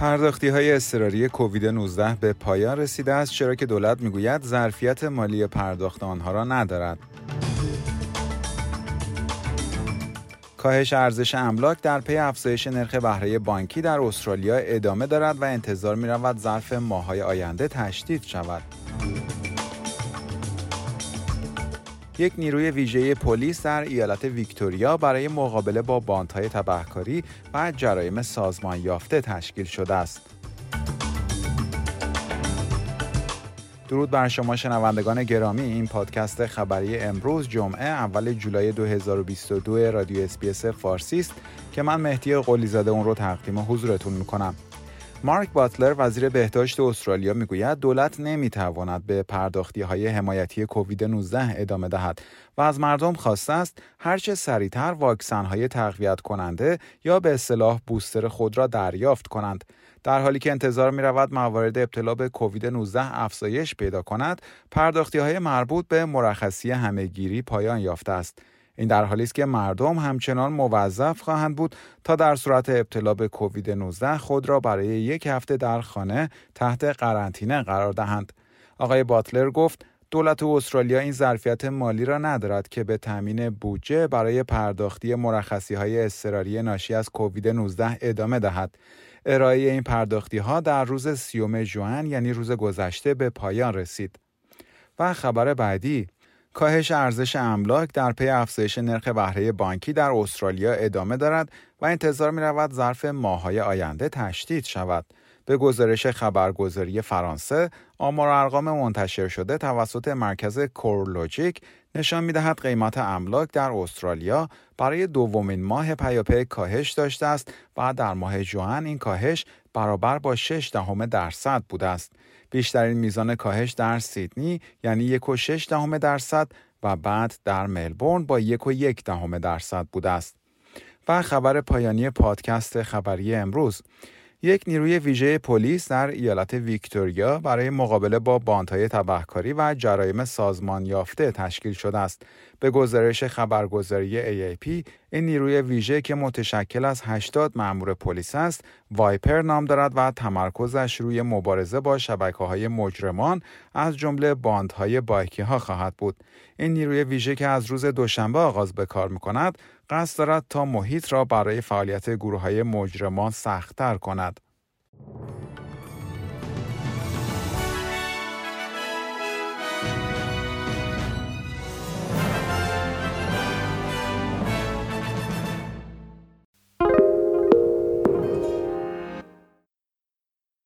پرداختی های اضطراری کووید 19 به پایان رسیده است چرا که دولت می‌گوید ظرفیت مالی پرداخت آنها را ندارد. کاهش ارزش املاک در پی افزایش نرخ بهره بانکی در استرالیا ادامه دارد و انتظار می رود ظرف ماه‌های آینده تشدید شود. یک نیروی ویژه پلیس در ایالت ویکتوریا برای مقابله با باندهای تبهکاری و جرایم سازمان یافته تشکیل شده است. درود بر شما شنوندگان گرامی این پادکست خبری امروز جمعه اول جولای 2022 رادیو اسپیس فارسی است که من مهدی قلیزاده اون رو تقدیم حضورتون می‌کنم. مارک باتلر وزیر بهداشت استرالیا می‌گوید دولت نمی‌تواند به پرداختی های حمایتی کووید 19 ادامه دهد و از مردم خواسته است هرچه سریعتر واکسن های تقویت کننده یا به اصطلاح بوستر خود را دریافت کنند. در حالی که انتظار می رود موارد ابتلا به کووید 19 افزایش پیدا کند پرداختی های مربوط به مرخصی همهگیری پایان یافته است. این در حالی است که مردم همچنان موظف خواهند بود تا در صورت ابتلا به کووید 19 خود را برای یک هفته در خانه تحت قرنطینه قرار دهند. آقای باتلر گفت دولت استرالیا این ظرفیت مالی را ندارد که به تامین بودجه برای پرداختی مرخصی های اضطراری ناشی از کووید 19 ادامه دهد. ارائه این پرداختی ها در روز سیوم جوان یعنی روز گذشته به پایان رسید. و خبر بعدی کاهش ارزش املاک در پی افزایش نرخ بهره بانکی در استرالیا ادامه دارد و انتظار می رود ظرف ماهای آینده تشدید شود. به گزارش خبرگزاری فرانسه، آمار ارقام منتشر شده توسط مرکز کورلوجیک نشان می دهد قیمت املاک در استرالیا برای دومین ماه پیاپی کاهش داشته است و در ماه جوان این کاهش برابر با 6 دهم درصد بوده است. بیشترین میزان کاهش در سیدنی یعنی یک و شش دهم درصد و بعد در ملبورن با یک و یک دهم درصد بوده است. و خبر پایانی پادکست خبری امروز یک نیروی ویژه پلیس در ایالت ویکتوریا برای مقابله با باندهای تبهکاری و جرایم سازمان یافته تشکیل شده است. به گزارش خبرگزاری AAP، این نیروی ویژه که متشکل از 80 مأمور پلیس است، وایپر نام دارد و تمرکزش روی مبارزه با شبکه های مجرمان از جمله باندهای بایکی ها خواهد بود. این نیروی ویژه که از روز دوشنبه آغاز به کار می کند، قصد دارد تا محیط را برای فعالیت گروه های مجرمان سختتر کند.